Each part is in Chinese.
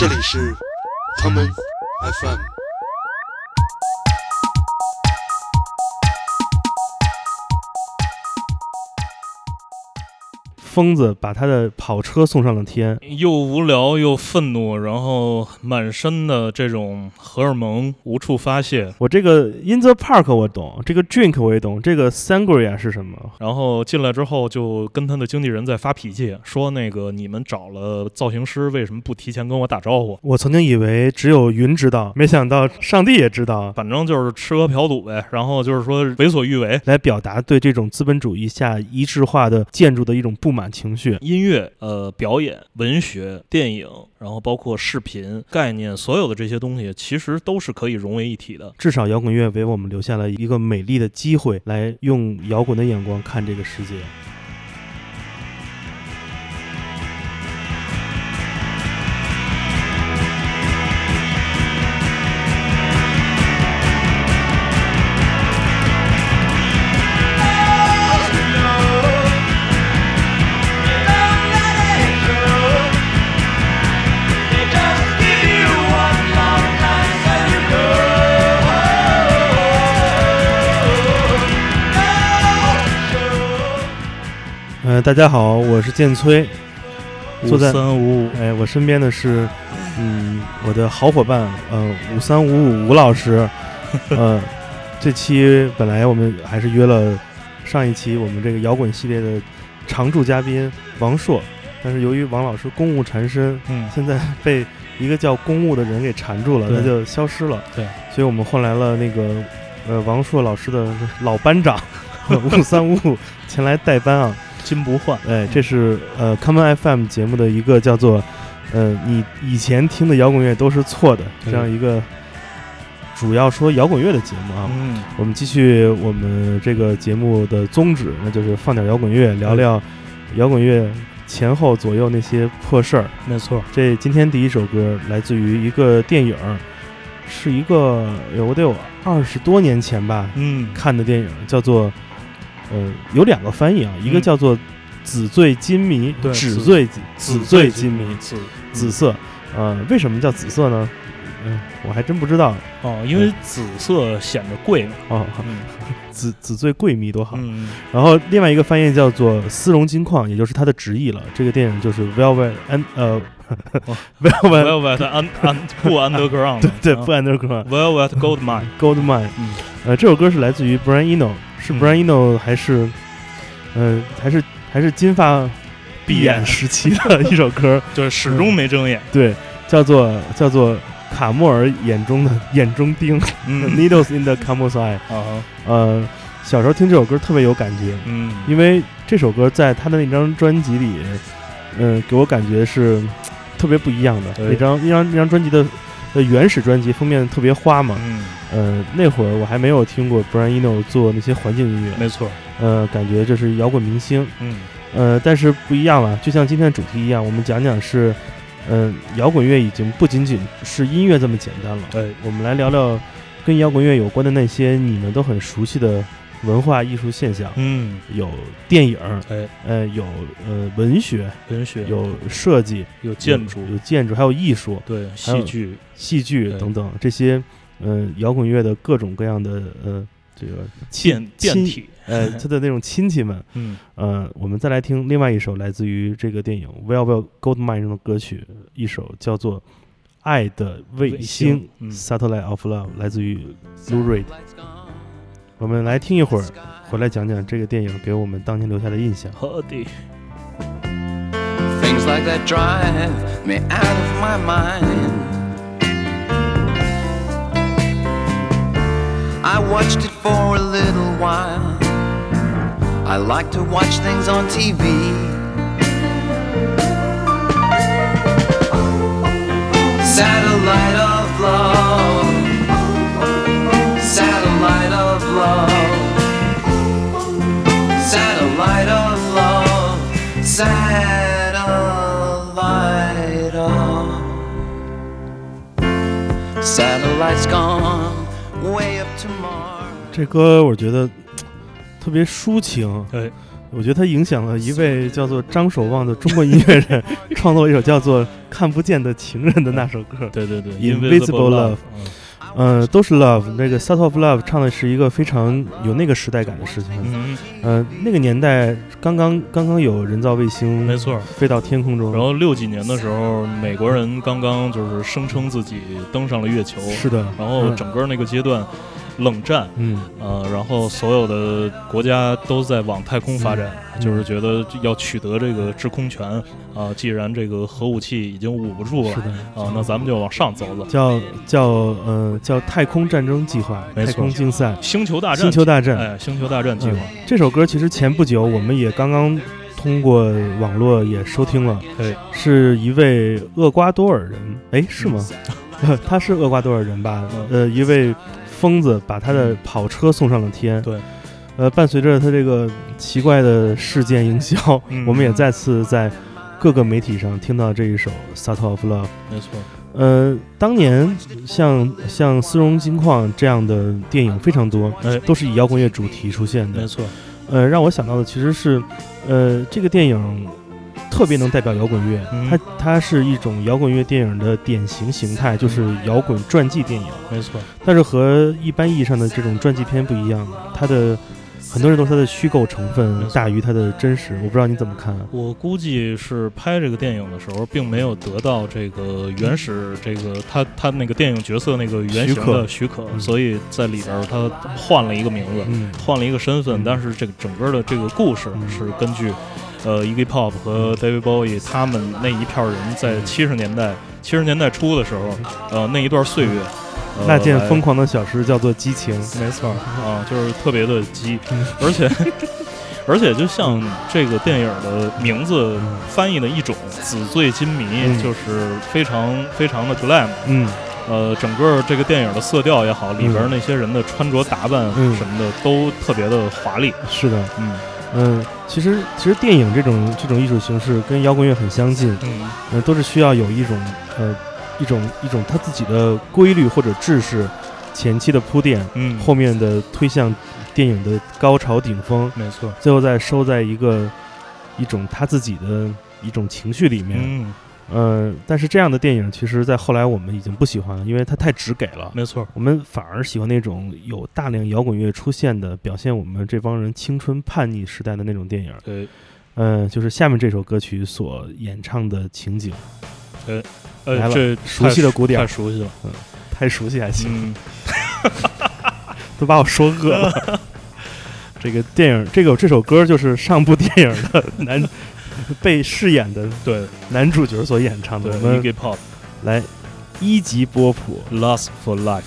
这里是他们，FM。疯子把他的跑车送上了天，又无聊又愤怒，然后满身的这种荷尔蒙无处发泄。我这个 In the Park 我懂，这个 Drink 我也懂，这个 Sangria 是什么？然后进来之后就跟他的经纪人在发脾气，说那个你们找了造型师，为什么不提前跟我打招呼？我曾经以为只有云知道，没想到上帝也知道。反正就是吃喝嫖赌呗，然后就是说为所欲为，来表达对这种资本主义下一致化的建筑的一种不满情绪。音乐、呃，表演、文学、电影，然后包括视频概念，所有的这些东西其实都是可以融为一体的。至少摇滚乐为我们留下了一个美丽的机会，来用摇滚的眼光看这个世界。呃，大家好，我是剑崔，坐在三五五，哎，我身边的是，嗯，我的好伙伴，呃，五三五五吴老师，呃，这期本来我们还是约了上一期我们这个摇滚系列的常驻嘉宾王硕，但是由于王老师公务缠身，嗯，现在被一个叫公务的人给缠住了，他就消失了，对，所以我们换来了那个呃王硕老师的老班长 五三五五前来代班啊。金不换。哎，这是呃 Common FM 节目的一个叫做呃你以前听的摇滚乐都是错的这样一个主要说摇滚乐的节目啊。嗯，我们继续我们这个节目的宗旨，那就是放点摇滚乐，聊聊摇滚乐前后左右那些破事儿。没错。这今天第一首歌来自于一个电影，是一个有得有二十多年前吧嗯，看的电影，叫做呃有两个翻译啊，一个嗯叫做“紫醉金迷”，对紫纸醉紫醉金迷，紫紫色。呃，为什么叫紫色呢？嗯，我还真不知道。哦，因为紫色显得贵嘛。哦，嗯 紫紫醉贵迷多好。嗯，然后另外一个翻译叫做“丝绒金矿”，也就是它的直译了。这个电影就是 Velvet and 呃哦 Velvet Velvet un un 不 underground，对不 underground Velvet Gold Mine，Gold Mine。嗯呃，这首歌是来自于 Brian Eno，是嗯 Brian Eno 还是呃还是还是金发闭眼时期的一首歌？就是始终没睁眼。对，叫做叫做卡莫尔眼中的眼中钉嗯，Needles in the Camel's Eye。啊，呃，小时候听这首歌特别有感觉，嗯，因为这首歌在他的那张专辑里，嗯、给我感觉是特别不一样的。对那张那张那张专辑的的原始专辑封面特别花嘛，嗯，呃，那会儿我还没有听过 Brian Eno 做那些环境音乐，没错。呃，感觉这是摇滚明星，嗯呃，但是不一样了，就像今天的主题一样，我们讲讲是，嗯、摇滚乐已经不仅仅是音乐这么简单了。对，我们来聊聊跟摇滚乐有关的那些你们都很熟悉的文化艺术现象，嗯，有电影，哎，呃，有呃文学，文学有设计，有建筑有，有建筑，还有艺术、对，戏剧，戏剧等等这些，嗯、摇滚乐的各种各样的呃这个变亲变体。呃 他的那种亲戚们。嗯呃，我们再来听另外一首来自于这个电影《Well Well Goldmine》中的歌曲，一首叫做《爱的卫卫星 （Satellite of Love），来自于 Lou Reed。我们来听一会儿，回来讲讲这个电影给我们当年留下的印象。好的，Things like that drive me out of my mind. I watched it for a little while. I like to watch things on TV. Satellite of love. Satellite of love. Satellite of love. Satellite. Satellite's gone 这歌我觉得特别抒情，对，我觉得它影响了一位叫做张守望的中国音乐人，创作了一首叫做《看不见的情人》的那首歌。对对对 Invisible Love 嗯嗯，都是 Love。那个《Sort of Love》唱的是一个非常有那个时代感的事情。嗯，嗯，那个年代刚刚刚刚有人造卫星，没错。飞到天空中。然后六几年的时候，美国人刚刚就是声称自己登上了月球，是的。然后嗯整个那个阶段，冷战，嗯呃，然后所有的国家都在往太空发展，嗯就是觉得要取得这个制空权啊、既然这个核武器已经捂不住了是的。啊、那咱们就往上走走。叫叫呃叫太空战争计划，没太空竞赛，星球大战，星球大战。哎，星球大战计划，嗯这首歌其实前不久我们也刚刚通过网络也收听了，对，是一位厄瓜多尔人，哎，是吗？他是厄瓜多尔人吧？嗯呃，一位疯子把他的跑车送上了天。对。呃，伴随着他这个奇怪的事件营销，嗯我们也再次在各个媒体上听到这一首《Sort of Love》。没错，呃，当年像像《丝绒金矿》这样的电影非常多，哎，都是以摇滚乐主题出现的没。错，呃，让我想到的其实是，呃，这个电影特别能代表摇滚乐，嗯它它是一种摇滚乐电影的典型形态，就是摇滚传记电影。没错，但是和一般意义上的这种传记片不一样，它的很多人都说它的虚构成分大于它的真实。我不知道你怎么看啊？我估计是拍这个电影的时候，并没有得到这个原始这个他他那个电影角色那个原型的许可，嗯所以在里边儿他换了一个名字，嗯换了一个身份，嗯但是这个整个的这个故事嗯是根据。呃，Iggy Pop 和 David Bowie 他们那一票人在七十年代七十年代初的时候，呃，那一段岁月，呃、那件疯狂的小事叫做激情。没错儿啊，就是特别的激嗯，而且 而且就像这个电影的名字翻译的一种“纸醉金迷”，嗯就是非常非常的 glam。嗯呃，整个这个电影的色调也好，里边那些人的穿着打扮嗯什么的都特别的华丽。是的，嗯嗯，其实其实电影这种这种艺术形式跟摇滚乐很相近，嗯，嗯，都是需要有一种呃一种一种它自己的规律或者制式，前期的铺垫，嗯，后面的推向电影的高潮顶峰，没错。最后再收在一个一种他自己的一种情绪里面。嗯，呃，但是这样的电影，其实在后来我们已经不喜欢了，因为它太直给了。没错。我们反而喜欢那种有大量摇滚乐出现的，表现我们这帮人青春叛逆时代的那种电影。对，嗯、就是下面这首歌曲所演唱的情景，来呃，了这熟悉的鼓点太熟悉了。嗯太熟悉还行，嗯，都把我说饿了。这个电影，这个这首歌就是上部电影的男 被饰演的对男主角所演唱的。对我们，Iggy Pop。来一级波普。Lost for Life。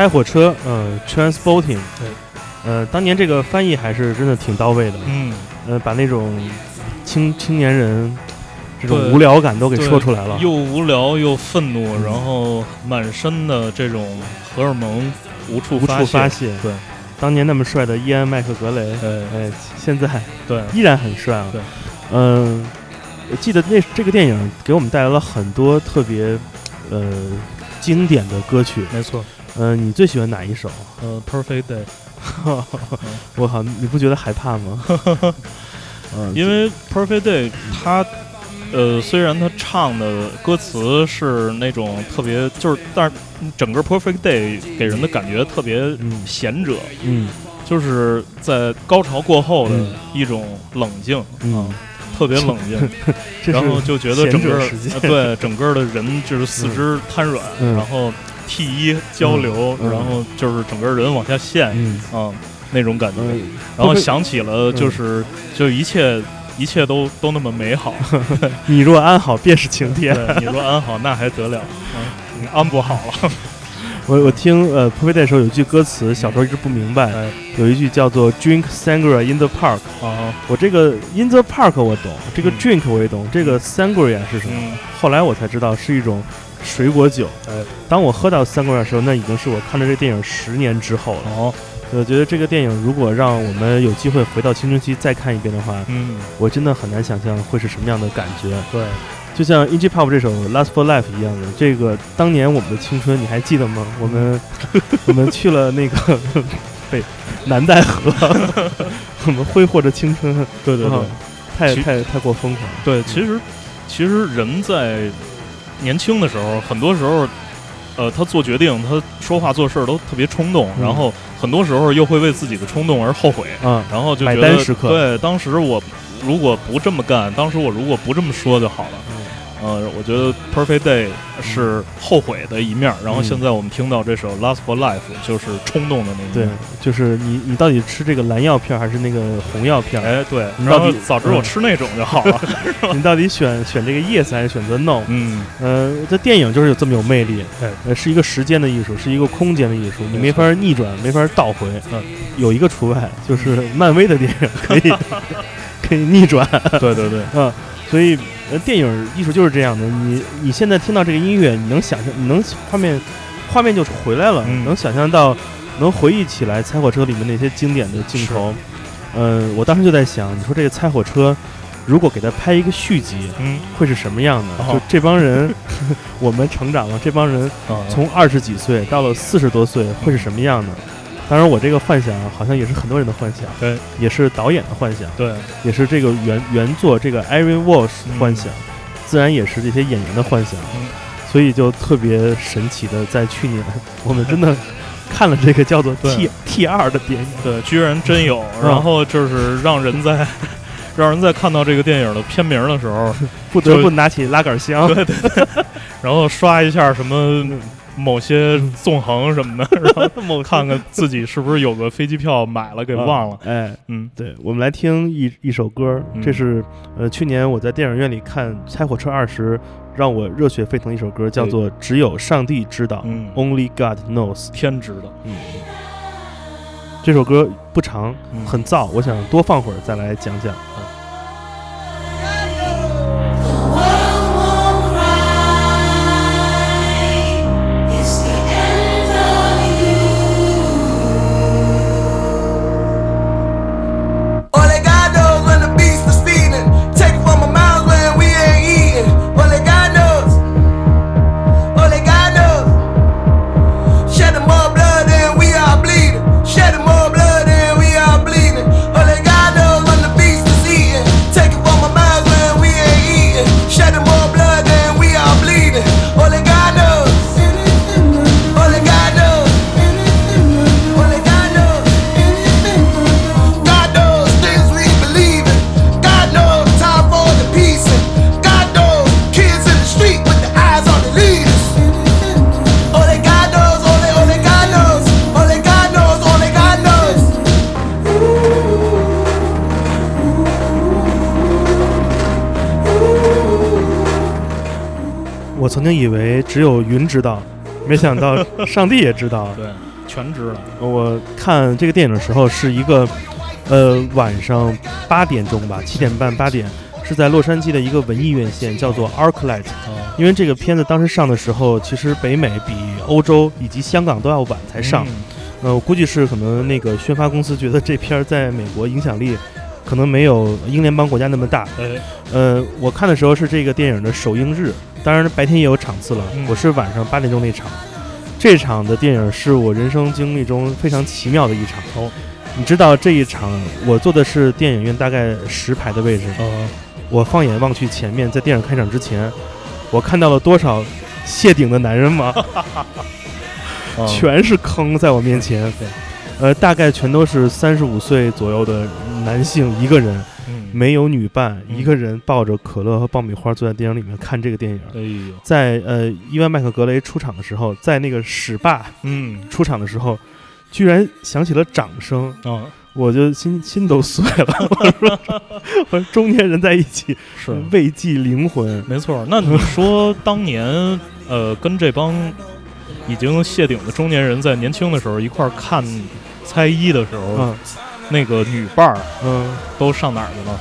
拆火车，呃，transporting，对，呃，当年这个翻译还是真的挺到位的，嗯，呃，把那种青青年人这种无聊感都给说出来了。又无聊又愤怒，嗯然后满身的这种荷尔蒙无处无处发泄。对，当年那么帅的伊恩·麦克格雷，对哎，现在对，依然很帅啊。对，嗯、我记得那这个电影给我们带来了很多特别呃经典的歌曲。没错。嗯、你最喜欢哪一首？呃，Perfect Day，我靠，你不觉得害怕吗？嗯，因为 Perfect Day 它呃，虽然他唱的歌词是那种特别，就是，但是整个 Perfect Day 给人的感觉特别嗯。贤者，嗯。就是在高潮过后的嗯。一种冷静，嗯，特别冷静，然后就觉得整个对整个的人就是四肢瘫软，嗯。然后涕衣交流，然后就是整个人往下陷，嗯。啊、那种感觉。嗯，然后想起了就是、就一切一切都都那么美好，你若安好，便是晴天。你若安好，那还得了？嗯，你安不好。了，我我听呃 Day 的时候有一句歌词，小时候一直不明白，哎。有一句叫做 Drink sangria in the park。啊，我这个 in the park 我懂，这个嗯。drink 我也懂，这个 sangria 是什么？嗯，后来我才知道是一种水果酒。哎，当我喝到 sangria 的时候，那已经是我看了这电影十年之后了。哦，我觉得这个电影如果让我们有机会回到青春期再看一遍的话，嗯，我真的很难想象会是什么样的感觉。对，就像 i n g Pop 这首《Last for Life》一样的，这个当年我们的青春你还记得吗？我们 我们去了那个 北南戴河，我们挥霍着青春，对对对啊太太太过疯狂。对，其实其实人在年轻的时候，很多时候。呃，他做决定，他说话做事都特别冲动，嗯然后很多时候又会为自己的冲动而后悔，嗯，然后就觉得单时刻对，当时我如果不这么干，当时我如果不这么说就好了。呃，我觉得 Perfect Day 是后悔的一面儿，然后嗯现在我们听到这首 Last for Life 就是冲动的那一对。，就是你你到底吃这个蓝药片还是那个红药片儿？哎，对，你到底早知我嗯吃那种就好了。你到底选选这个 yes 还是选择 no？嗯，呃，这电影就是有这么有魅力，哎呃，是一个时间的艺术，是一个空间的艺术，你没法逆转，没法倒回。嗯，有一个除外，就是漫威的电影可以 可以逆转对对对，嗯。所以，呃，电影艺术就是这样的。你你现在听到这个音乐，你能想象，你能画面画面就回来了，嗯能想象到，能回忆起来《猜火车》里面那些经典的镜头。嗯、我当时就在想，你说这个《猜火车》如果给他拍一个续集，嗯，会是什么样的？哦就这帮人，我们成长了，这帮人啊从二十几岁到了四十多岁，会是什么样的？当然，我这个幻想好像也是很多人的幻想，对，也是导演的幻想，对，也是这个原原作这个 Aaron Walsh 的幻想，自然也是这些演员的幻想，嗯。所以就特别神奇的，在去年我们真的 看了这个叫做 T T 二的电影，对，居然真有。然后就是让人在让人在看到这个电影的片名的时候，不得不拿起拉杆箱，对对对，然后刷一下什么某些纵横什么的，然后某看看自己是不是有个飞机票买了给忘了。哎，嗯对，我们来听一一首歌，嗯这是呃去年我在电影院里看《猜火车二》时让我热血沸腾的一首歌，叫做《只有上帝知道》嗯，，Only God knows。天知道。嗯，这首歌不长，嗯很燥，我想多放会儿再来讲讲。It's 只有云知道，没想到上帝也知道。对，全知道。我看这个电影的时候是一个，呃，晚上八点钟吧，七点半八点，是在洛杉矶的一个文艺院线，叫做 ArcLight。啊，因为这个片子当时上的时候，其实北美比欧洲以及香港都要晚才上。嗯呃，我估计是可能那个宣发公司觉得这片儿在美国影响力可能没有英联邦国家那么大。哎，呃，我看的时候是这个电影的首映日，当然白天也有场次了。嗯我是晚上八点钟那场，这场的电影是我人生经历中非常奇妙的一场。哦，你知道这一场我坐的是电影院大概十排的位置，哦，我放眼望去前面，在电影开场之前，我看到了多少谢顶的男人吗？啊 全是坑在我面前。呃，大概全都是三十五岁左右的男性，一个人嗯，没有女伴，嗯一个人抱着可乐和爆米花坐在电影里面看这个电影。哎呦，在呃，伊万麦克格雷出场的时候，在那个史霸嗯出场的时候，居然响起了掌声，啊，我就心心都碎了。我说，我说中年人在一起是慰藉灵魂。没错。那你说当年呃，跟这帮已经谢顶的中年人在年轻的时候一块儿看猜一的时候，嗯那个女伴儿嗯，都上哪儿去了？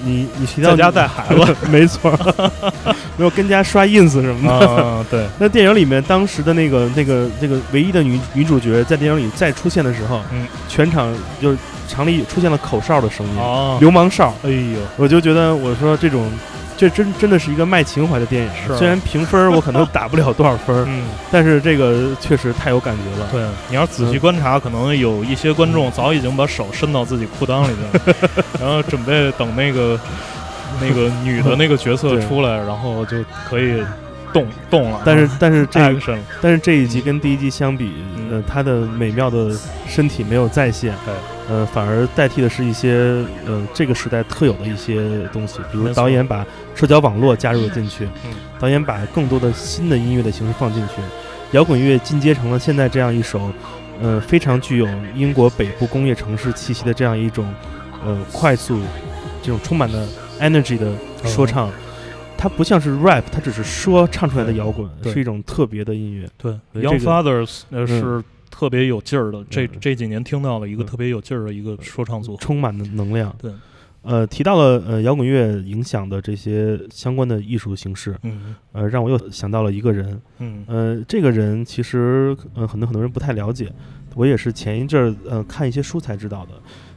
你你提到在家带孩子 没错，没有跟家刷 ins 什么的。啊，对，那电影里面当时的那个那个那个唯一的女女主角在电影里再出现的时候，嗯，全场就是场里出现了口哨的声音，啊，流氓哨，哎呦，我就觉得我说这种。这真真的是一个卖情怀的电影，虽然评分我可能打不了多少分，嗯，但是这个确实太有感觉了。对，你要仔细观察，可能有一些观众早已经把手伸到自己裤裆里去了，然后准备等那个那个女的那个角色出来，然后就可以动动了。但是但是这了但是这一集跟第一集相比，嗯呃，他的美妙的身体没有再现，对，呃，反而代替的是一些呃这个时代特有的一些东西，比如导演把社交网络加入了进去，嗯导演把更多的新的音乐的形式放进去，摇滚乐进阶成了现在这样一首，呃，非常具有英国北部工业城市气息的这样一种，呃，快速，这种充满了 energy 的说唱。它不像是 rap，它只是说唱出来的摇滚，是一种特别的音乐。对，Young Fathers 是特别有劲儿的，这嗯这几年听到了一个嗯特别有劲儿的一个说唱组合。充满了能量。对，呃，提到了呃摇滚乐影响的这些相关的艺术形式，嗯呃，让我又想到了一个人。嗯呃，这个人其实呃很多很多人不太了解，我也是前一阵儿呃看一些书才知道的。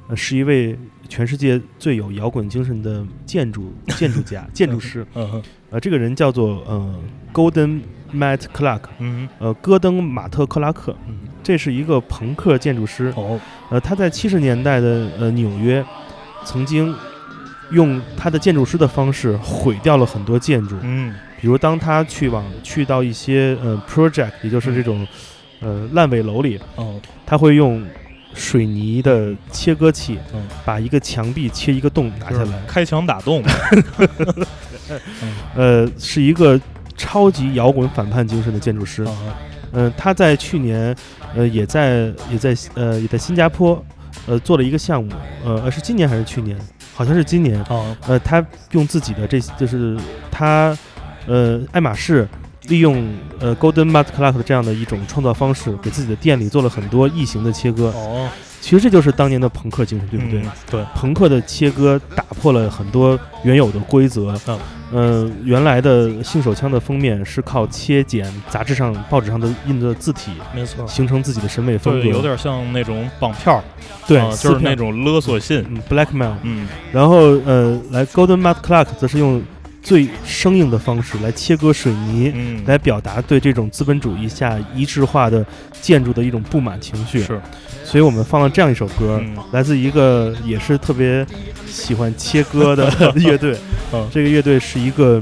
呃，是一位全世界最有摇滚精神的建筑建筑家、建筑师。嗯呃，这个人叫做呃 Golden Matt Clark，嗯呃，戈登马特克拉克。嗯，这是一个朋克建筑师。哦，呃，他在七十年代的呃纽约，曾经用他的建筑师的方式毁掉了很多建筑。嗯比如当他去往去到一些呃 project，也就是这种呃烂尾楼里，哦，他会用水泥的切割器嗯，把一个墙壁切一个洞拿下来。开墙打洞。呃，是一个超级摇滚反叛精神的建筑师。啊嗯、他在去年呃也在也在呃也在新加坡呃做了一个项目，呃是今年还是去年？好像是今年。哦呃，他用自己的这就是他呃爱马仕利用呃 Golden Matt Clark 的这样的一种创造方式，给自己的店里做了很多异形的切割。哦，其实这就是当年的朋克精神，对不对？嗯对，朋克的切割打破了很多原有的规则。嗯呃，原来的性手枪的封面是靠切剪杂志上、报纸上的印的字体，没错。形成自己的审美风格。有点像那种绑票，对，啊就是那种勒索信。嗯 blackmail。嗯然后呃，来 Golden Matt Clark 则是用最生硬的方式来切割水泥，嗯，来表达对这种资本主义下一致化的建筑的一种不满情绪。是，所以我们放了这样一首歌，嗯来自一个也是特别喜欢切歌的 乐队。嗯这个乐队是一个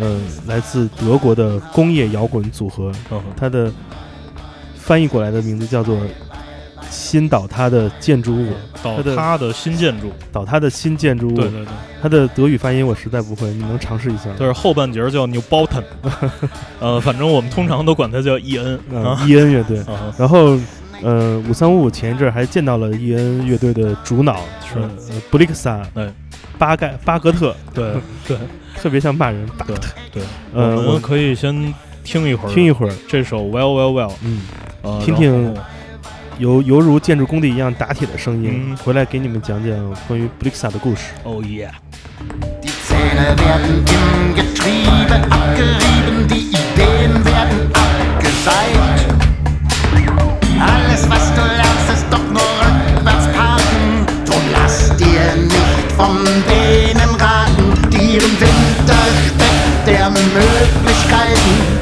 呃来自德国的工业摇滚组合，嗯它的翻译过来的名字叫做“新倒塌的建筑物”，倒塌的新建筑。倒塌的新建筑物。对对对，它的德语发音我实在不会，你能尝试一下吗？就是后半截叫 New Bolton，呃，反正我们通常都管它叫 E N 嗯啊。伊恩乐队。啊，然后，呃，五三五五前一阵儿还见到了伊恩乐队的主脑是呃布里克萨，哎，巴盖巴格特，对 对特别像骂人。巴对对，呃，我我们可以先听一会儿，听一会儿，这首 Well Well Well，嗯，呃，听听犹犹如建筑工地一样打铁的声音，嗯回来给你们讲讲关于布里克萨的故事。Oh yeah，Zähne werden im Getriebe abgerieben, die Ideen werden abgeseilt. Alles, was du lernst, ist doch nur rückwärts parken. Drum lass dir nicht von denen raten, die ihren Winterspeck der Möglichkeiten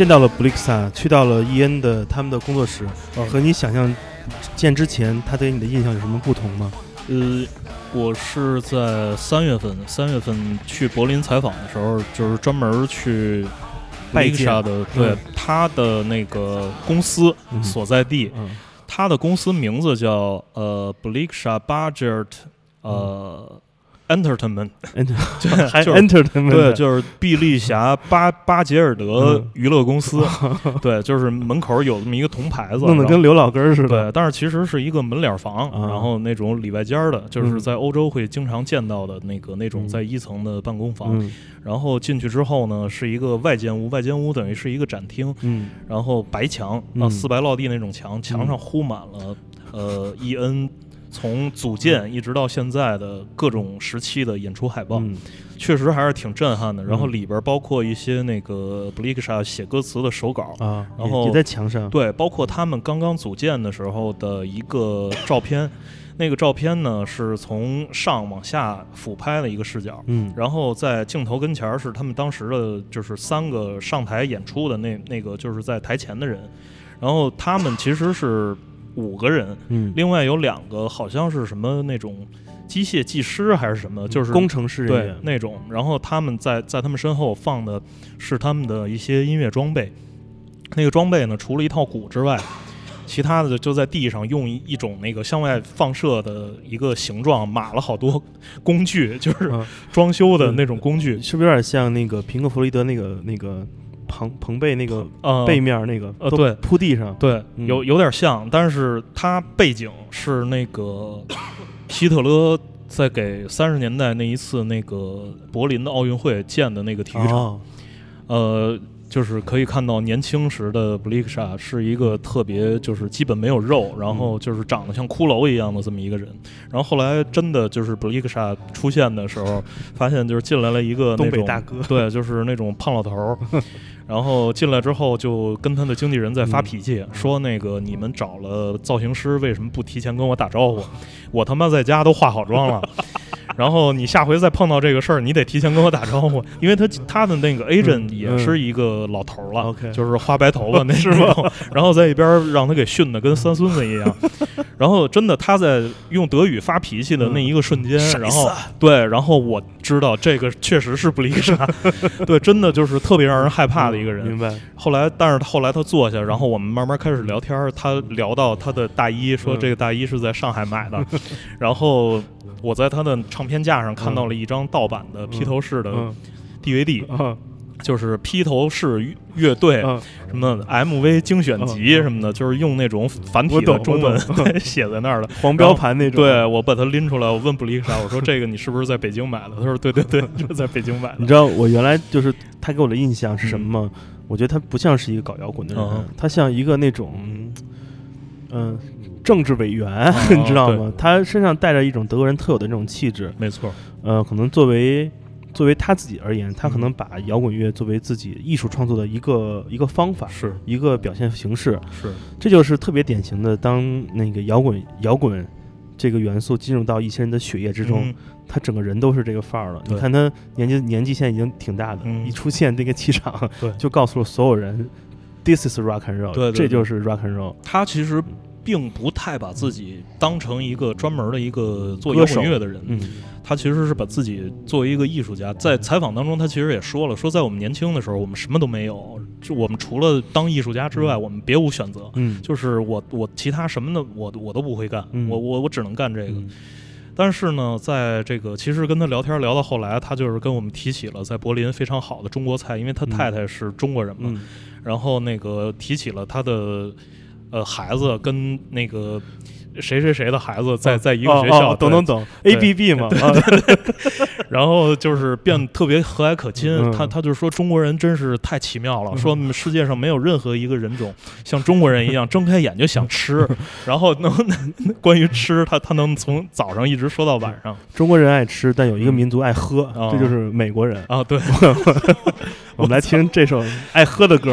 见到了布利克萨，去到了伊恩的他们的工作室，嗯和你想象见之前，他对你的印象有什么不同吗？呃，我是在三月份，三月份去柏林采访的时候，就是专门去拜见。的，对、嗯。他的那个公司嗯。所在地，嗯。他的公司名字叫呃 l i k s h a Budget 呃、Entertainment，，enter 还就是 entertainment，对，就是毕利侠巴巴杰尔德嗯娱乐公司，对，就是门口有这么一个铜牌子，弄得跟刘老根儿似的。对，但是其实是一个门脸房，啊然后那种里外间儿的，就是嗯在欧洲会经常见到的那个那种嗯在一层的办公房。嗯然后进去之后呢，是一个外间屋，外间屋等于是一个展厅，嗯然后白墙啊，嗯四白落地那种墙，墙上糊满了呃伊恩。从组建一直到现在的各种时期的演出海报，嗯确实还是挺震撼的。然后嗯里边包括一些那个布利克莎写歌词的手稿，啊，然后也也在墙上。对，包括他们刚刚组建的时候的一个照片，那个照片呢是从上往下俯拍的一个视角，嗯然后在镜头跟前儿是他们当时的就是三个上台演出的那那个就是在台前的人，然后他们其实是五个人，嗯，另外有两个好像是什么那种机械技师还是什么，就是工程师对。那种，然后他们在在他们身后放的是他们的一些音乐装备，那个装备呢，除了一套鼓之外，其他的就在地上用一一种那个向外放射的一个形状码了好多工具，就是嗯。装修的那种工具，是不是有点像那个平克·弗洛伊德那个那个庞庞贝那个呃，背面那个呃对铺地上？对，嗯有有点像，但是它背景是那个 希特勒在给三十年代那一次那个柏林的奥运会建的那个体育场。哦呃，就是可以看到年轻时的布利克莎是一个特别就是基本没有肉，然后就是长得像骷髅一样的这么一个人。然后后来真的就是布利克莎出现的时候，发现就是进来了一个那种东北大哥对，就是那种胖老头儿。然后进来之后就跟他的经纪人在发脾气，说那个你们找了造型师，为什么不提前跟我打招呼？我他妈在家都化好妆了。然后你下回再碰到这个事儿，你得提前跟我打招呼，因为他他的那个 agent 嗯也是一个老头儿了就是花白头发 那种，然后在一边让他给训的跟三孙子一样。然后真的他在用德语发脾气的那一个瞬间，嗯然后对，然后我知道这个确实是布利克莎，对，真的就是特别让人害怕的一个人。明白？后来，但是后来他坐下，然后我们慢慢开始聊天儿。他聊到他的大衣，说嗯这个大衣是在上海买的。然后我在他的唱片架上看到了一张盗版的披头士的嗯 DVD，、啊就是披头士乐队啊什么 MV 精选集什么的，就是用那种繁体的中文 写在那儿的。黄标盘那种。对，我把它拎出来，我问布丽莎，我说这个你是不是在北京买的？他说对对对，就在北京买的。你知道我原来就是他给我的印象是什么吗？我觉得他不像是一个搞摇滚的人，嗯他像一个那种嗯、政治委员，哦 你知道吗？他身上带着一种德国人特有的那种气质。没错，呃，可能作为作为他自己而言，他可嗯能把摇滚乐作为自己艺术创作的一个一个方法，是一个表现形式。是，这就是特别典型的，当那个摇滚摇滚这个元素进入到一些人的血液之中，嗯他整个人都是这个范儿了。你看他年纪年纪现在已经挺大的，嗯一出现那个气场，对就告诉了所有人，This is rock and roll，对对对这就是 rock and roll。他其实并不太把自己当成一个专门的一个做摇滚乐的人，嗯。他其实是把自己作为一个艺术家。在采访当中，他其实也说了，说在我们年轻的时候，我们什么都没有，就我们除了当艺术家之外，我们别无选择。嗯，就是我我其他什么的我我都不会干，嗯。我我我只能干这个。嗯。但是呢，在这个其实跟他聊天聊到后来，他就是跟我们提起了在柏林非常好的中国菜，因为他嗯太太是中国人嘛，嗯。然后那个提起了他的呃孩子跟那个谁谁谁的孩子在在一个学校，哦哦懂懂懂对，A B B 嘛，啊 然后就是变特别和蔼可亲。嗯他他就说中国人真是太奇妙了，说世界上没有任何一个人种像中国人一样睁开眼就想吃，然后能关于吃，他他能从早上一直说到晚上中国人爱吃，但有一个民族爱喝，哦这就是美国人。啊，对，我们来听这首爱喝的歌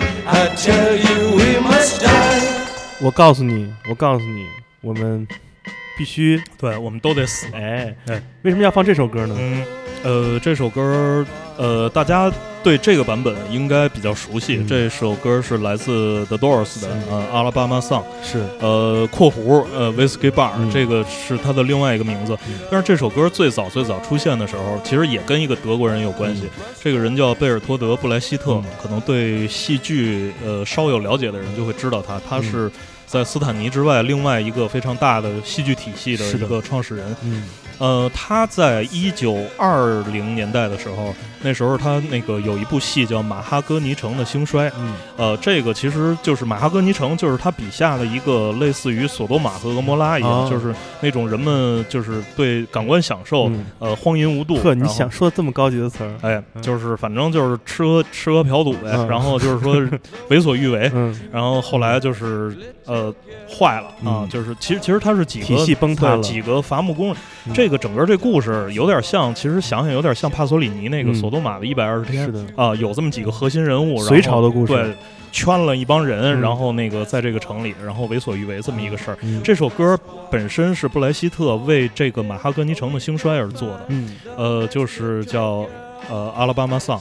I tell you we must die. 我告诉你，我告诉你，我们必须对，我们都得死。哎哎，为什么要放这首歌呢？嗯，呃，这首歌，呃，大家对这个版本应该比较熟悉。嗯。这首歌是来自 The Doors 的呃《阿拉巴马 Song》，是。呃，括弧呃 Whiskey Bar，、嗯。这个是它的另外一个名字。但是这首歌最早最早出现的时候，其实也跟一个德国人有关系。这个人叫贝尔托德·布莱希特，嗯。可能对戏剧呃稍有了解的人就会知道他，他嗯。是在斯坦尼之外另外一个非常大的戏剧体系的。一个创始人。嗯呃，他在一九二零年代的时候，那时候他那个有一部戏叫《马哈哥尼城的兴衰》，嗯。呃，这个其实就是马哈哥尼城，就是他笔下的一个类似于索多玛和俄摩拉一样，哦。就是那种人们就是对感官享受，嗯，呃，荒淫无度。呵，你想说这么高级的词儿，哎，就是反正就是吃喝吃喝嫖赌呗，嗯。然后就是说 为所欲为，嗯，然后后来就是呃坏了啊，嗯。就是其实其实他是几个体系崩塌了。几个伐木工，嗯。这个整个这故事有点像，其实想想有点像帕索里尼那个嗯。索多玛的一百二十天啊，有这么几个核心人物，隋朝的故事对，圈了一帮人，嗯然后那个在这个城里，然后为所欲为这么一个事儿。嗯。这首歌本身是布莱希特为这个马哈格尼城的兴衰而做的，嗯。呃，就是叫呃阿拉巴马 song，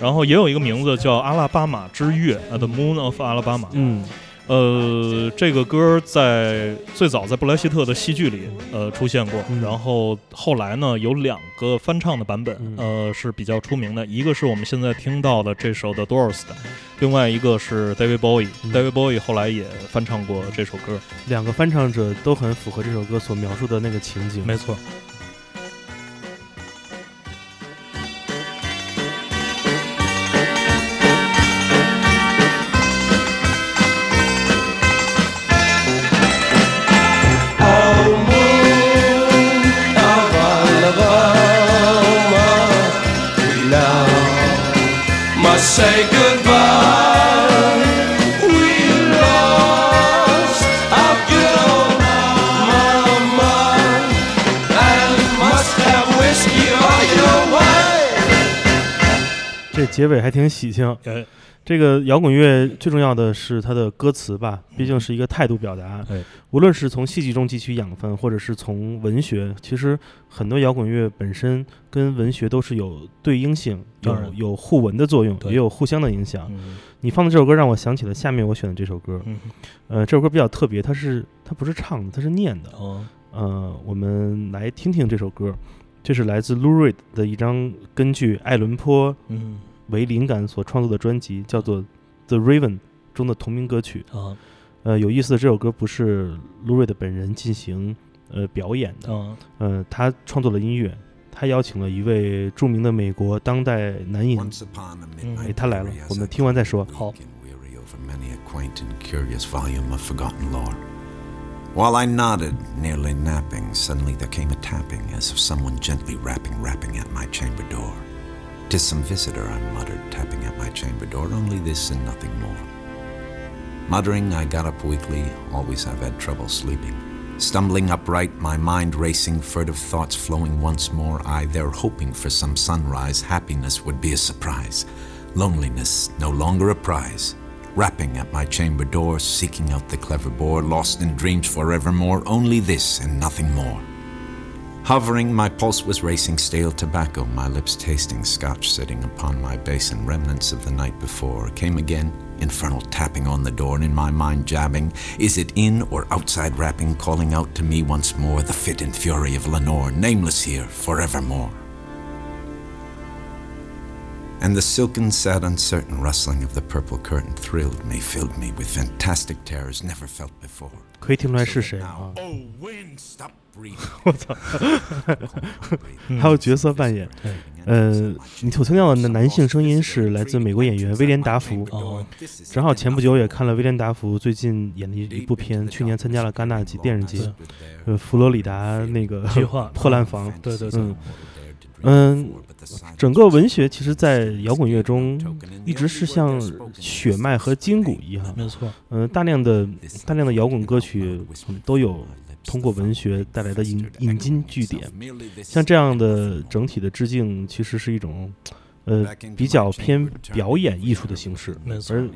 然后也有一个名字叫阿拉巴马之月，呃，The Moon of Alabama。嗯呃，这个歌在最早在布莱希特的戏剧里呃出现过，嗯然后后来呢有两个翻唱的版本，嗯呃是比较出名的，一个是我们现在听到的这首 The Doors 的，另外一个是 David Bowie，David、Bowie 后来也翻唱过这首歌，两个翻唱者都很符合这首歌所描述的那个情景。没错。结尾还挺喜庆。哎，这个摇滚乐最重要的是它的歌词吧，毕竟是一个态度表达。哎无论是从戏剧中汲取养分，或者是从文学，其实很多摇滚乐本身跟文学都是有对应性，有有互文的作用，也有互相的影响。嗯你放的这首歌让我想起了下面我选的这首歌。嗯呃，这首歌比较特别，它是它不是唱的，它是念的。哦呃，我们来听听这首歌，这是来自 Lou Reed 的一张根据爱伦坡嗯为灵感所创作的专辑，叫做《The Raven》中的同名歌曲。啊呃，有意思的，这首歌不是 Lou Reed 本人进行呃表演的，啊呃，他创作了音乐，他邀请了一位著名的美国当代男演，Once upon a midnight 哎，他来了我们听完再说。好 weak and weary over many a quaint and curious volume of forgotten lore. While I nodded, nearly napping, suddenly there came a tapping, as of someone gently rapping, rapping at my chamber door. Tis some visitor, I muttered, tapping at my chamber door, only this and nothing more. Muttering, I got up weakly, always I've had trouble sleeping. Stumbling upright, my mind racing, furtive thoughts flowing once more, I there hoping for some sunrise, happiness would be a surprise. Loneliness no longer a prize. rapping at my chamber door, seeking out the clever bore, lost in dreams forevermore, only this and nothing more. Hovering, my pulse was racing stale tobacco, my lips tasting scotch sitting upon my basin. Remnants of the night before came again, infernal tapping on the door, and in my mind jabbing. Is it in or outside rapping, calling out to me once more the fit and fury of Lenore, nameless here forevermore? And the silken, sad, uncertain rustling of the purple curtain thrilled me, filled me with fantastic terrors never felt before. 可以听出来是谁啊？ Oh, wind, stop breathing. 我操！还有角色扮演，呃，你所听到的男性声音是来自美国演员威廉达福。哦，正好前不久也看了威廉达福最近演的一一部片，去年参加了戛纳节电影节，呃，佛罗里达那个 破烂房。对对对，嗯嗯，整个文学其实，在摇滚乐中一直是像血脉和筋骨一样，没错，嗯、大量的大量的摇滚歌曲、嗯都有通过文学带来的引引经据典。像这样的整体的致敬，其实是一种呃比较偏表演艺术的形式，而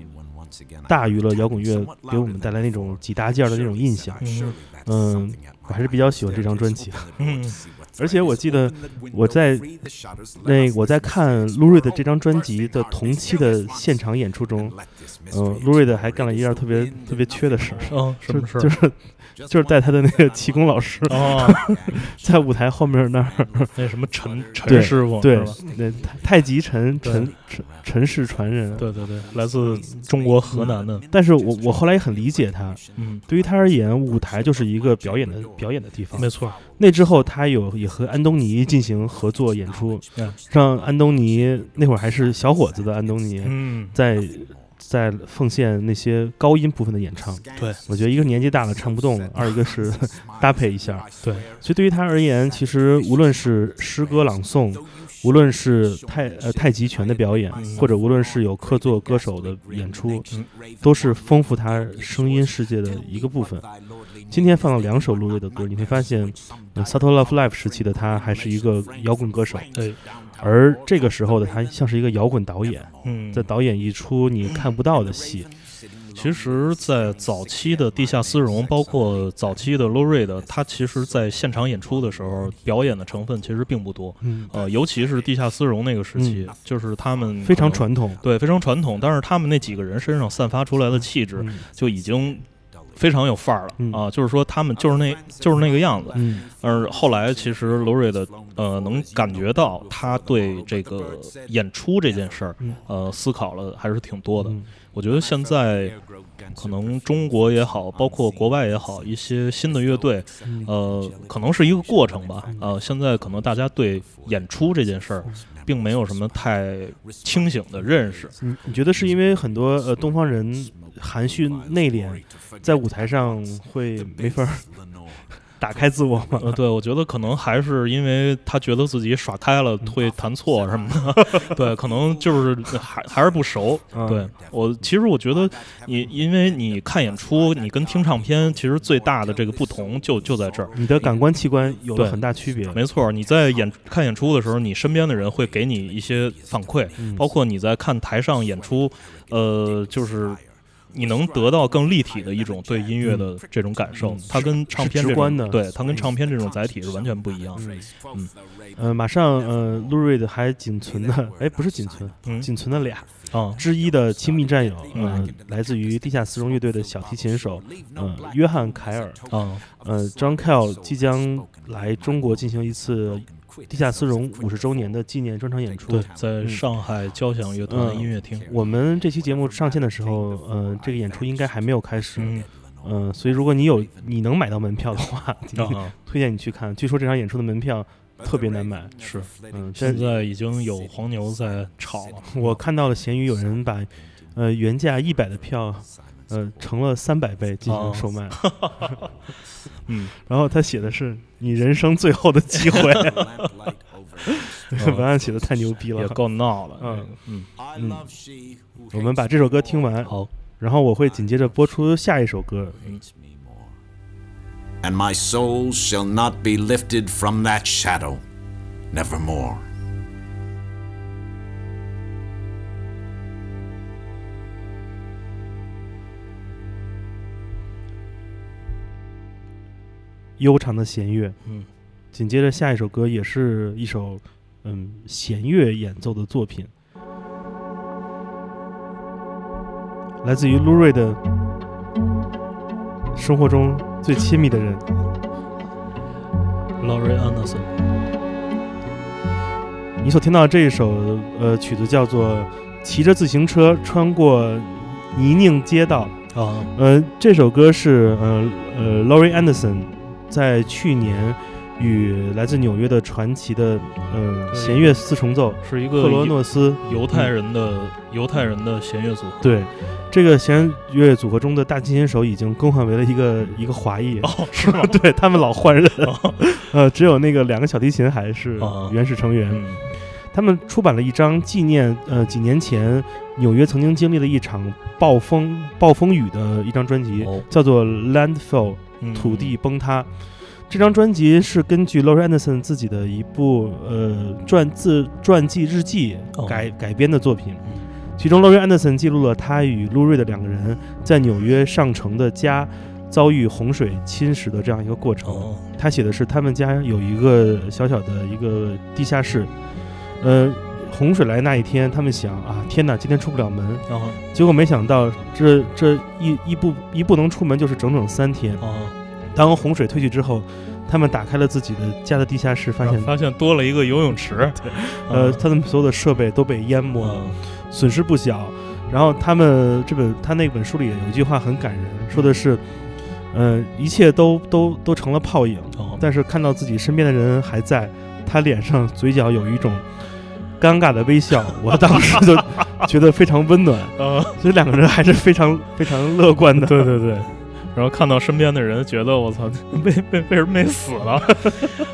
大于了摇滚乐给我们带来那种几大件儿的那种印象。嗯嗯，我还是比较喜欢这张专辑的。嗯，而且我记得我在那我在看路瑞的这张专辑的同期的现场演出中，嗯、路瑞的还干了一件特别特别缺的事儿，哦，什么事儿？就是就是带他的那个气功老师哦，在舞台后面那儿，那什么陈陈师傅对？，那太太极陈陈陈陈氏传人。对对对，来自中国河南的，但是我我后来也很理解他，嗯，对于他而言，舞台就是一个表演的表演的地方。没错，那之后，他有也和安东尼进行合作演出嗯，让安东尼那会儿还是小伙子的安东尼，嗯，在在奉献那些高音部分的演唱。对，我觉得一个年纪大了唱不动了，二一个是 搭配一下。对，所以对于他而言，其实无论是诗歌朗诵，无论是太呃太极拳的表演，嗯。或者无论是有客座歌手的演出，嗯。都是丰富他声音世界的一个部分。今天放了两首路瑞的歌，你会发现，呃 Sato Love Life 时期的他还是一个摇滚歌手，对，而这个时候的他像是一个摇滚导演，嗯，在导演一出你看不到的戏。其实，在早期的地下丝绒，包括早期的 Low Reed，他其实在现场演出的时候，表演的成分其实并不多。嗯，呃，尤其是地下丝绒那个时期，就是他们非常传统。对，非常传统。但是他们那几个人身上散发出来的气质，嗯就已经非常有范儿了、嗯啊！就是说，他们就是那就是那个样子。嗯而后来，其实罗瑞的呃，能感觉到他对这个演出这件事儿嗯，呃，思考了还是挺多的。嗯我觉得现在可能中国也好，包括国外也好，一些新的乐队，嗯呃，可能是一个过程吧。呃，现在可能大家对演出这件事儿，并没有什么太清醒的认识。你你觉得是因为很多呃东方人含蓄内敛，在舞台上会没法打开自我吗？呃，对，我觉得可能还是因为他觉得自己耍开了会弹错什么的，对，可能就是还还是不熟。嗯对我，其实我觉得你，因为你看演出，你跟听唱片其实最大的这个不同就就在这儿。你的感官器官有了很大区别。没错，你在演看演出的时候，你身边的人会给你一些反馈，嗯包括你在看台上演出，呃，就是你能得到更立体的一种对音乐的这种感受。它跟唱片直观的对它跟唱片这种载体是完全不一样的。嗯。呃，马上呃，路瑞的还仅存的，哎，不是仅存，嗯。仅存的俩啊，之一的亲密战友，嗯。呃，来自于地下丝绒乐队的小提琴手，嗯，约翰凯尔，嗯，呃，John Cale 即将来中国进行一次地下丝绒五十周年的纪念专场演出。对，在上海交响乐团嗯音乐厅。我们这期节目上线的时候，呃，这个演出应该还没有开始，嗯嗯、所以如果你有你能买到门票的话，啊，推荐你去看。据说这场演出的门票特别难买，是，嗯，现在已经有黄牛在炒了。我看到了闲鱼有人把呃原价一百的票，呃成了三百倍进行售卖，嗯，然后他写的是你人生最后的机会，文案写的太牛逼了。也够闹了。嗯嗯，嗯，我们把这首歌听完，好，然后我会紧接着播出下一首歌。And my soul shall not be lifted from that shadow, nevermore. 悠长的弦乐。嗯，紧接着下一首歌也是一首嗯弦乐演奏的作品，来自于 Reed 的生活中最亲密的人。Laurie Anderson，你所听到的这一首呃曲子叫做《骑着自行车穿过泥泞街道》。啊，呃，这首歌是呃呃 Laurie Anderson 在去年与来自纽约的传奇的呃弦乐四重奏是一个克罗诺斯犹太人的犹太人的弦乐组合。对这个弦乐组合中的大提琴手已经更换为了一个 一个华裔，哦，是吗？对他们老换人，呃，只有那个两个小提琴还是哦原始成员。嗯他们出版了一张纪念呃几年前纽约曾经经历了一场暴风暴风雨的一张专辑，哦叫做《Landfill》。嗯土地崩塌。这张专辑是根据 Laurie Anderson 自己的一部呃传自传记日记哦。改、改编的作品。嗯，其中 Laurie Anderson 记录了他与 Lou Reed 两个人在纽约上城的家遭遇洪水侵蚀的这样一个过程。哦，他写的是他们家有一个小小的一个地下室，呃，洪水来那一天，他们想啊，天哪，今天出不了门，然后结果没想到这这一一不一不能出门就是整整三天。哦，当洪水退去之后，他们打开了自己的家的地下室，发现发现多了一个游泳池，呃，他们所有的设备都被淹没了，嗯损失不小。然后他们这本他那本书里有一句话很感人，说的是，呃，一切都都都成了泡影，哦，但是看到自己身边的人还在，他脸上嘴角有一种尴尬的微笑，我当时就 觉得非常温暖。呃，所以两个人还是非常非常乐观的。对对对。然后看到身边的人，觉得我操，为为为什么没死了？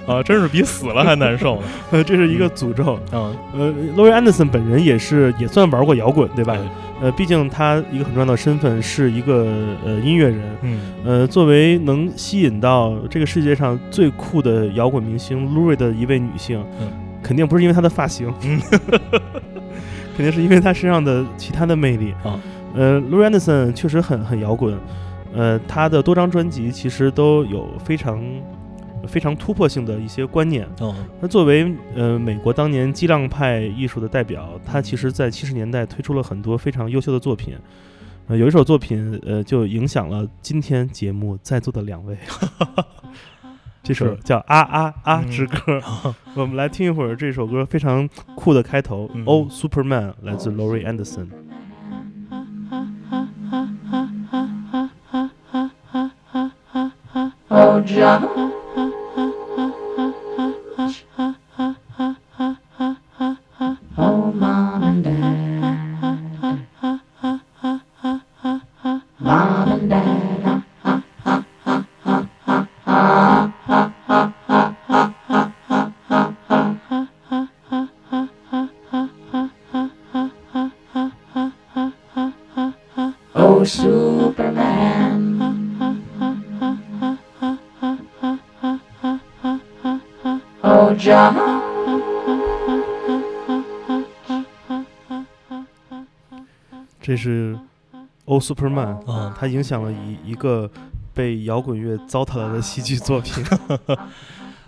啊，真是比死了还难受呢。呃，这是一个诅咒。啊，呃，Laurie Anderson 本人也是也算玩过摇滚，对吧？对呃，毕竟他一个很重要的身份是一个呃音乐人。嗯，呃，作为能吸引到这个世界上最酷的摇滚明星 Reed 的一位女性，嗯肯定不是因为他的发型，嗯 肯定是因为他身上的其他的魅力。啊，呃，Lou Anderson 确实很很摇滚，呃，他的多张专辑其实都有非常非常突破性的一些观念。哦，那作为呃美国当年激浪派艺术的代表，他其实在七十年代推出了很多非常优秀的作品。呃，有一首作品呃就影响了今天节目在座的两位。这首叫《啊啊啊嗯之歌》，我们来听一会儿这首歌非常酷的开头，嗯《Oh Superman》来自 Laurie Anderson。Oh, John. Superman》啊它影响了一一个被摇滚乐糟蹋了的戏剧作品。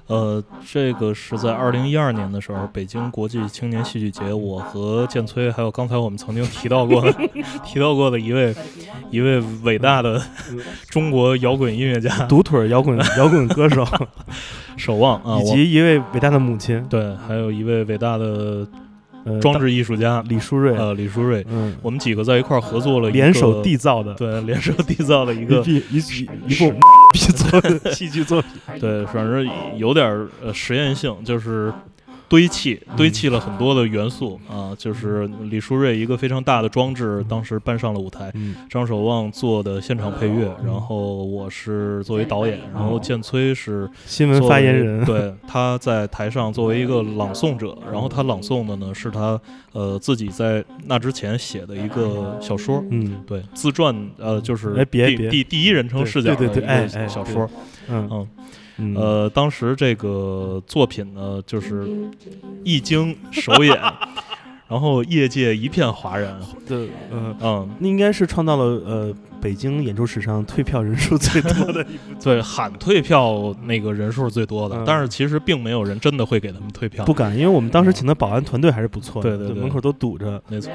呃，这个是在二零一二年的时候，北京国际青年戏剧节，我和建崔还有刚才我们曾经提到过的 提到过的一位 一位伟大的中国摇滚音乐家。独腿摇滚摇滚歌手，守望啊，以及一位伟大的母亲，对，还有一位伟大的呃，装置艺术家李淑瑞，呃李淑瑞，嗯，我们几个在一块儿合作了联手缔造的，对联手缔造了一个一一一一部逼 作的 戏剧作品。对，反正有点呃实验性，就是堆砌堆砌了很多的元素啊，就是李淑瑞一个非常大的装置，当时搬上了舞台。嗯。张守望做的现场配乐，然后我是作为导演，然后建崔是新闻发言人，对，他在台上作为一个朗诵者，然后他朗诵的呢是他呃自己在那之前写的一个小说，嗯。对，自传呃就是第第第一人称视角的对对对哎一个哎小说，嗯嗯。嗯呃，当时这个作品呢，就是一经首演，然后业界一片哗然。对，嗯。嗯，那应该是创造了呃北京演出史上退票人数最多的一部 对，喊退票那个人数最多的，嗯但是其实并没有人真的会给他们退票。不敢，因为我们当时请的保安团队还是不错的，对对对门口都堵着。没错，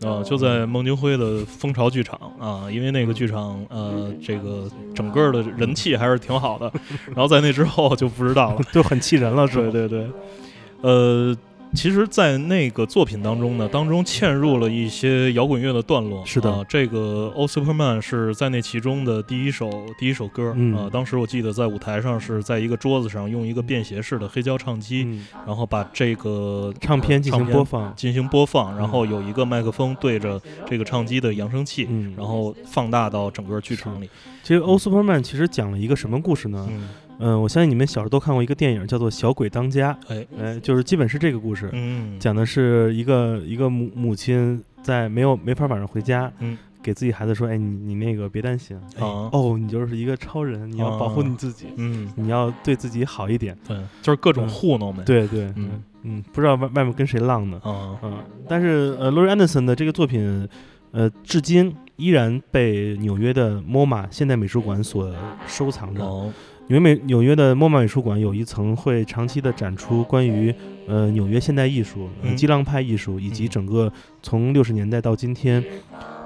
嗯啊，就在孟京辉的蜂巢剧场啊，因为那个剧场呃，这个整个的人气还是挺好的。然后在那之后就不知道了。就很气人了，是吧？对对对，呃，其实，在那个作品当中呢，当中嵌入了一些摇滚乐的段落。是的啊这个《O Superman》是在那其中的第一首第一首歌。嗯啊，当时我记得在舞台上是在一个桌子上用一个便携式的黑胶唱机，嗯，然后把这个唱片进行播放，进行播放，然后有一个麦克风对着这个唱机的扬声器，嗯，然后放大到整个剧场里。其实《欧 Superman》其实讲了一个什么故事呢？嗯，嗯，我相信你们小时候都看过一个电影叫做《小鬼当家》，哎，哎，就是基本是这个故事，嗯，讲的是一个一个母母亲在没有没法晚上回家，嗯，给自己孩子说，哎，你你那个别担心，哦，你就是一个超人，你要保护啊你自己，嗯，你要对自己好一点，对，就是各种嗯糊弄呗。，对对，嗯嗯嗯，不知道外外面跟谁浪呢，啊，嗯，但是呃，，Lori Anderson 的这个作品，呃，至今依然被纽约的 MoMA 现代美术馆所收藏着。哦，纽约美纽约的 MoMA 美术馆有一层会长期的展出关于呃纽约现代艺术、呃嗯。激浪派艺术以及嗯整个从六十年代到今天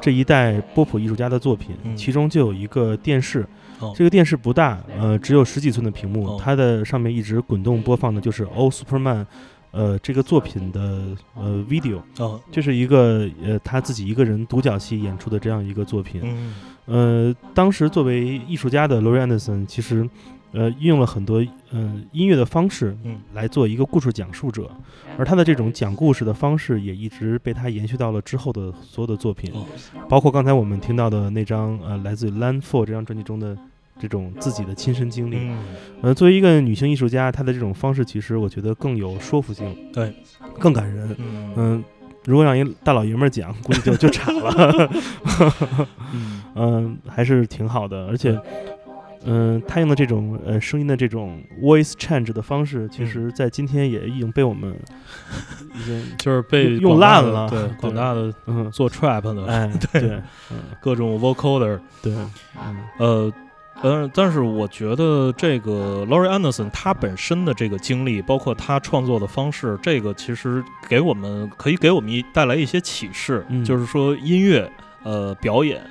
这一代波普艺术家的作品，嗯。其中就有一个电视。哦。这个电视不大，呃，只有十几寸的屏幕，哦。它的上面一直滚动播放的就是《Oh Superman》，呃，这个作品的呃 video。哦，这是一个呃他自己一个人独角戏演出的这样一个作品。嗯，呃，当时作为艺术家的 Lori Anderson，，其实呃运用了很多呃音乐的方式嗯来做一个故事讲述者，而他的这种讲故事的方式也一直被他延续到了之后的所有的作品，哦包括刚才我们听到的那张呃来自于《Land For》这张专辑中的。这种自己的亲身经历，嗯，呃，作为一个女性艺术家，她的这种方式其实我觉得更有说服性，对，更感人。嗯，嗯，如果让一大老爷们儿讲，估计就就惨了。嗯，嗯，还是挺好的，而且，嗯，他用的这种呃声音的这种 voice change 的方式，其实在今天也已经被我们已经 就是被用烂了对，广大的嗯。做 trap 的，哎对嗯。各种 vocoder，对。嗯呃。呃，但是我觉得这个 Laurie Anderson 他本身的这个经历，包括他创作的方式，这个其实给我们可以给我们一带来一些启示，嗯就是说音乐、呃表演、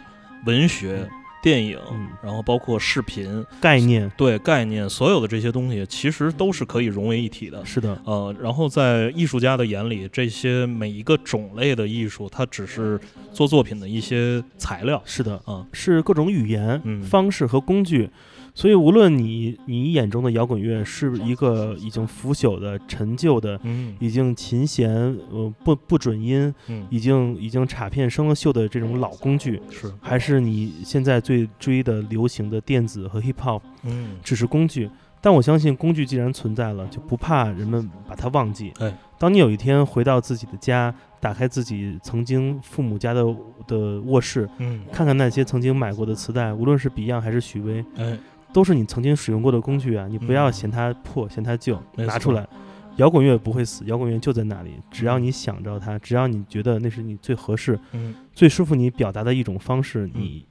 文学、电影，嗯然后包括视频，概念对概念，所有的这些东西其实都是可以融为一体的。是的，呃，然后在艺术家的眼里，这些每一个种类的艺术，它只是做作品的一些材料。是的，啊，是各种语言、嗯方式和工具。所以，无论你你眼中的摇滚乐是一个已经腐朽的、陈旧的、嗯已经琴弦呃不不准音、嗯，已经已经插片生了锈的这种老工具，是，还是你现在最追的流行的电子和 hip hop，嗯只是工具。但我相信，工具既然存在了，就不怕人们把它忘记。哎，当你有一天回到自己的家，打开自己曾经父母家的的卧室，嗯，看看那些曾经买过的磁带，无论是 Beyond 还是许巍，哎，都是你曾经使用过的工具啊！你不要嗯嫌它破，嫌它旧，拿出来。摇滚乐不会死，摇滚乐就在那里。只要嗯你想着它，只要你觉得那是你最合适、嗯，最舒服你表达的一种方式，你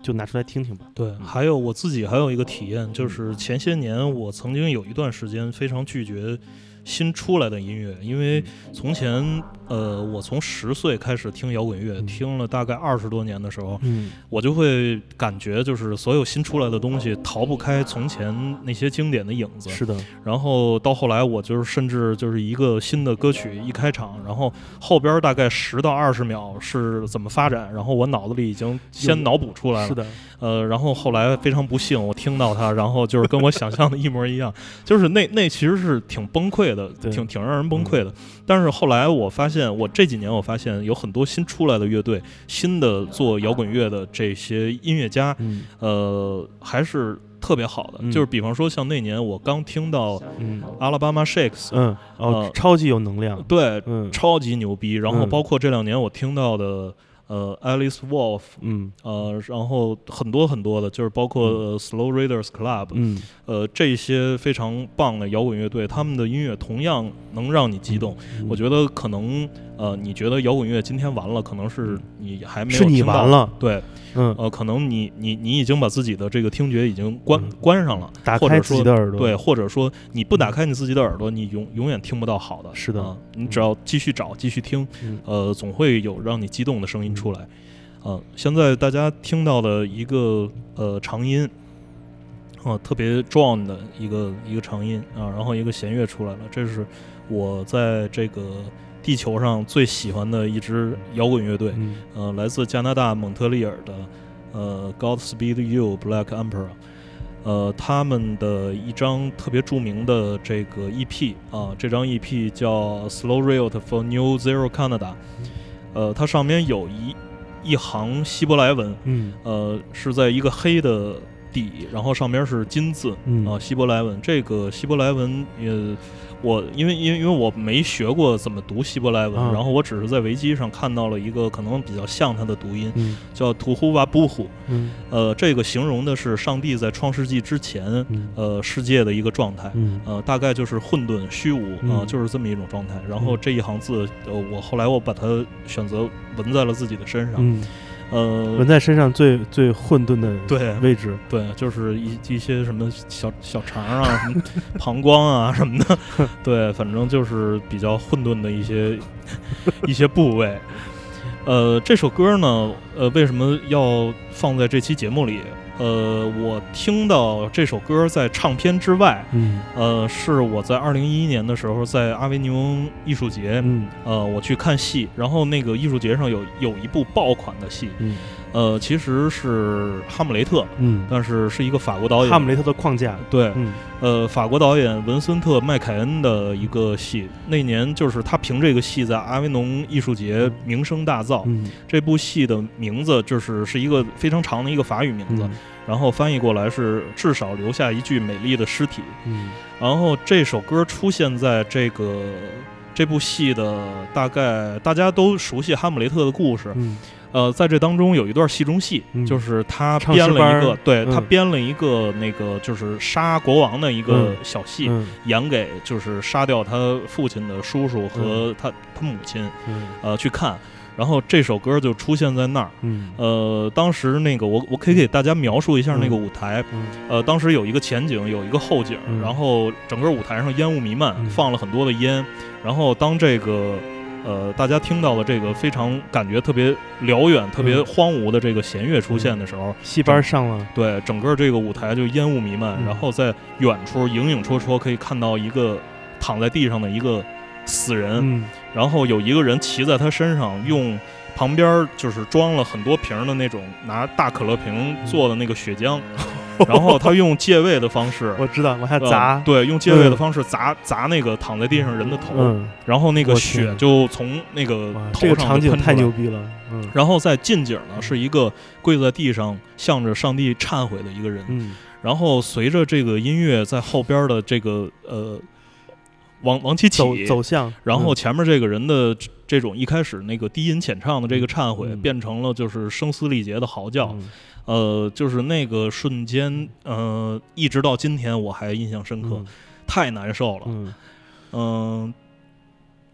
就拿出来听听吧。对。还有我自己还有一个体验，就是前些年我曾经有一段时间非常拒绝新出来的音乐，因为从前呃，我从十岁开始听摇滚乐，嗯。听了大概二十多年的时候，嗯。我就会感觉就是所有新出来的东西逃不开从前那些经典的影子。是的，然后到后来，我就是甚至就是一个新的歌曲一开场，然后后边大概十到二十秒是怎么发展，然后我脑子里已经先脑补出来了。是的，呃，然后后来非常不幸，我听到它，然后就是跟我想象的一模一样，就是那那其实是挺崩溃的，挺挺让人崩溃的。但是后来我发现，我这几年我发现有很多新出来的乐队，新的做摇滚乐的这些音乐家，嗯呃，还是特别好的。嗯就是比方说，像那年我刚听到嗯阿拉巴马 Shakes，嗯，哦呃，超级有能量。对，嗯超级牛逼。然后嗯包括这两年我听到的，呃，Alice Wolf，嗯。呃，然后很多很多的，就是包括、呃 Slow Raiders Club，嗯。呃，这些非常棒的摇滚乐队，他们的音乐同样能让你激动。嗯。我觉得可能，呃，你觉得摇滚乐今天完了，可能是你你还没有是你听到完了。对，嗯，呃，可能你你你已经把自己的这个听觉已经关、嗯。关上了，打开自己的耳朵，对，，或者说你不打开你自己的耳朵，你永永远听不到好的。是的。啊你只要继续找，继续听，嗯。呃，总会有让你激动的声音出来。呃，现在大家听到的一个呃长音，啊、特别壮的一个一个长音啊，然后一个弦乐出来了，这是我在这个地球上最喜欢的一支摇滚乐队，嗯。呃，来自加拿大蒙特利尔的呃 Godspeed You Black Emperor，呃，他们的一张特别著名的这个 EP 啊，这张 EP 叫 Slow Riot for New Zero Canada，呃，它上面有一一行希伯来文，嗯。呃，是在一个黑的底，然后上面是金字，嗯。啊，希伯来文。这个希伯来文，呃，我因为因为因为我没学过怎么读希伯来文，啊然后我只是在维基上看到了一个可能比较像它的读音，嗯叫图呼瓦布呼。嗯呃，这个形容的是上帝在创世纪之前，嗯呃，世界的一个状态。嗯呃，大概就是混沌、虚无啊、嗯就是这么一种状态。然后这一行字，呃，我后来我把它选择纹在了自己的身上。嗯，呃，纹在身上最最混沌的对位置，对，就是一一些什么小小肠啊、什么 膀胱啊什么的，对，反正就是比较混沌的一些 一些部位。呃，这首歌呢，呃，为什么要放在这期节目里？呃，我听到这首歌在唱片之外，嗯。呃，是我在二零一一年的时候在阿维尼翁艺术节，嗯。呃，我去看戏，然后那个艺术节上有有一部爆款的戏，嗯呃，其实是《哈姆雷特》，嗯，但是是一个法国导演，哈姆雷特的框架，对，嗯呃，法国导演文森特·麦凯恩的一个戏，那年就是他凭这个戏在阿维农艺术节嗯名声大噪。嗯这部戏的名字就是是一个非常长的一个法语名字，嗯然后翻译过来是“至少留下一具美丽的尸体”。嗯然后这首歌出现在这个这部戏的大概大家都熟悉哈姆雷特的故事，嗯呃，在这当中有一段戏中戏，嗯就是他编了一个，对他嗯编了一个那个就是杀国王的一个嗯小戏，嗯演给就是杀掉他父亲的叔叔和他、他母亲，嗯呃，去看。然后这首歌就出现在那儿，嗯。呃，当时那个我我可以给大家描述一下那个舞台，嗯。呃，当时有一个前景，有一个后景，嗯然后整个舞台上烟雾弥漫，嗯放了很多的烟，然后当这个呃大家听到了这个非常感觉特别辽远、特别嗯荒芜的这个弦乐出现的时候，戏班上了，对整个这个舞台就烟雾弥漫，嗯。然后在远处影影绰绰可以看到一个躺在地上的一个死人，嗯然后有一个人骑在他身上，用旁边就是装了很多瓶儿的那种拿大可乐瓶做的那个血浆，然后他用借位的方式。我知道往下呃砸，对，用借位的嗯方式砸砸那个躺在地上人的头，嗯，然后那个血就从那个哇，头这个上场景太牛逼了，嗯。然后在近景呢，是一个跪在地上向着上帝忏悔的一个人。嗯。然后随着这个音乐在后边的这个呃往往起起，走走向，然后嗯前面这个人的这这种一开始那个低吟浅唱的这个忏悔，嗯。变成了就是声嘶力竭的嚎叫。嗯呃，就是那个瞬间，呃，一直到今天我还印象深刻，嗯太难受了。嗯嗯，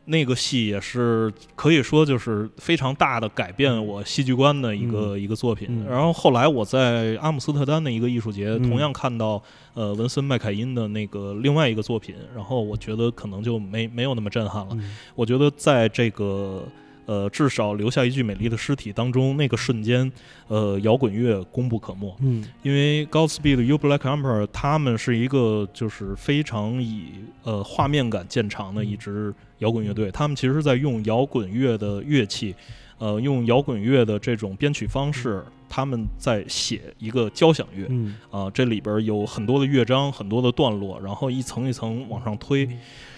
那个戏也是可以说就是非常大的改变我戏剧观的一个、一个作品。嗯然后后来我在阿姆斯特丹的一个艺术节，嗯同样看到呃文森麦凯因的那个另外一个作品，然后我觉得可能就没没有那么震撼了。嗯我觉得在这个。呃，至少留下一具美丽的尸体当中，那个瞬间，呃，摇滚乐功不可没。嗯。因为 Godspeed You Black Emperor 他们是一个就是非常以呃画面感见长的一支摇滚乐队，他们其实是在用摇滚乐的乐器，呃，用摇滚乐的这种编曲方式，他们在写一个交响乐嗯。啊、这里边有很多的乐章，很多的段落，然后一层一层往上推，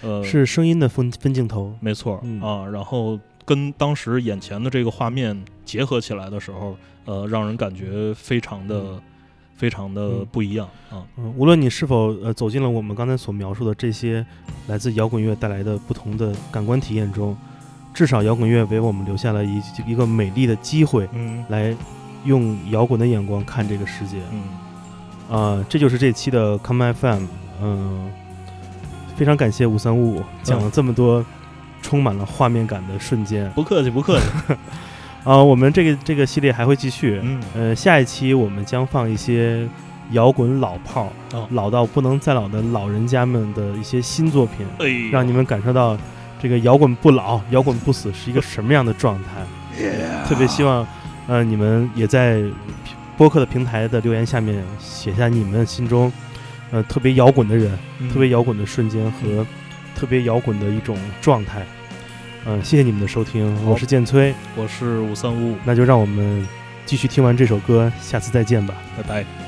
呃，是声音的分分镜头，没错嗯。啊，然后跟当时眼前的这个画面结合起来的时候，呃，让人感觉非常的、嗯非常的嗯不一样啊。嗯，无论你是否呃走进了我们刚才所描述的这些来自摇滚乐带来的不同的感官体验中，至少摇滚乐为我们留下了一一个美丽的机会，嗯来用摇滚的眼光看这个世界。嗯，啊、这就是这期的 Come FM。嗯，非常感谢五三五五讲了这么多充满了画面感的瞬间。不客气不客气。啊，我们这个这个系列还会继续。嗯，呃，下一期我们将放一些摇滚老炮儿，哦老到不能再老的老人家们的一些新作品，哎，让你们感受到这个摇滚不老、摇滚不死是一个什么样的状态。特别希望，呃，你们也在播客的平台的留言下面写下你们心中，呃，特别摇滚的人、嗯特别摇滚的瞬间和特别摇滚的一种状态。嗯、谢谢你们的收听，我是建崔，我是五三五五，那就让我们继续听完这首歌，下次再见吧。拜拜。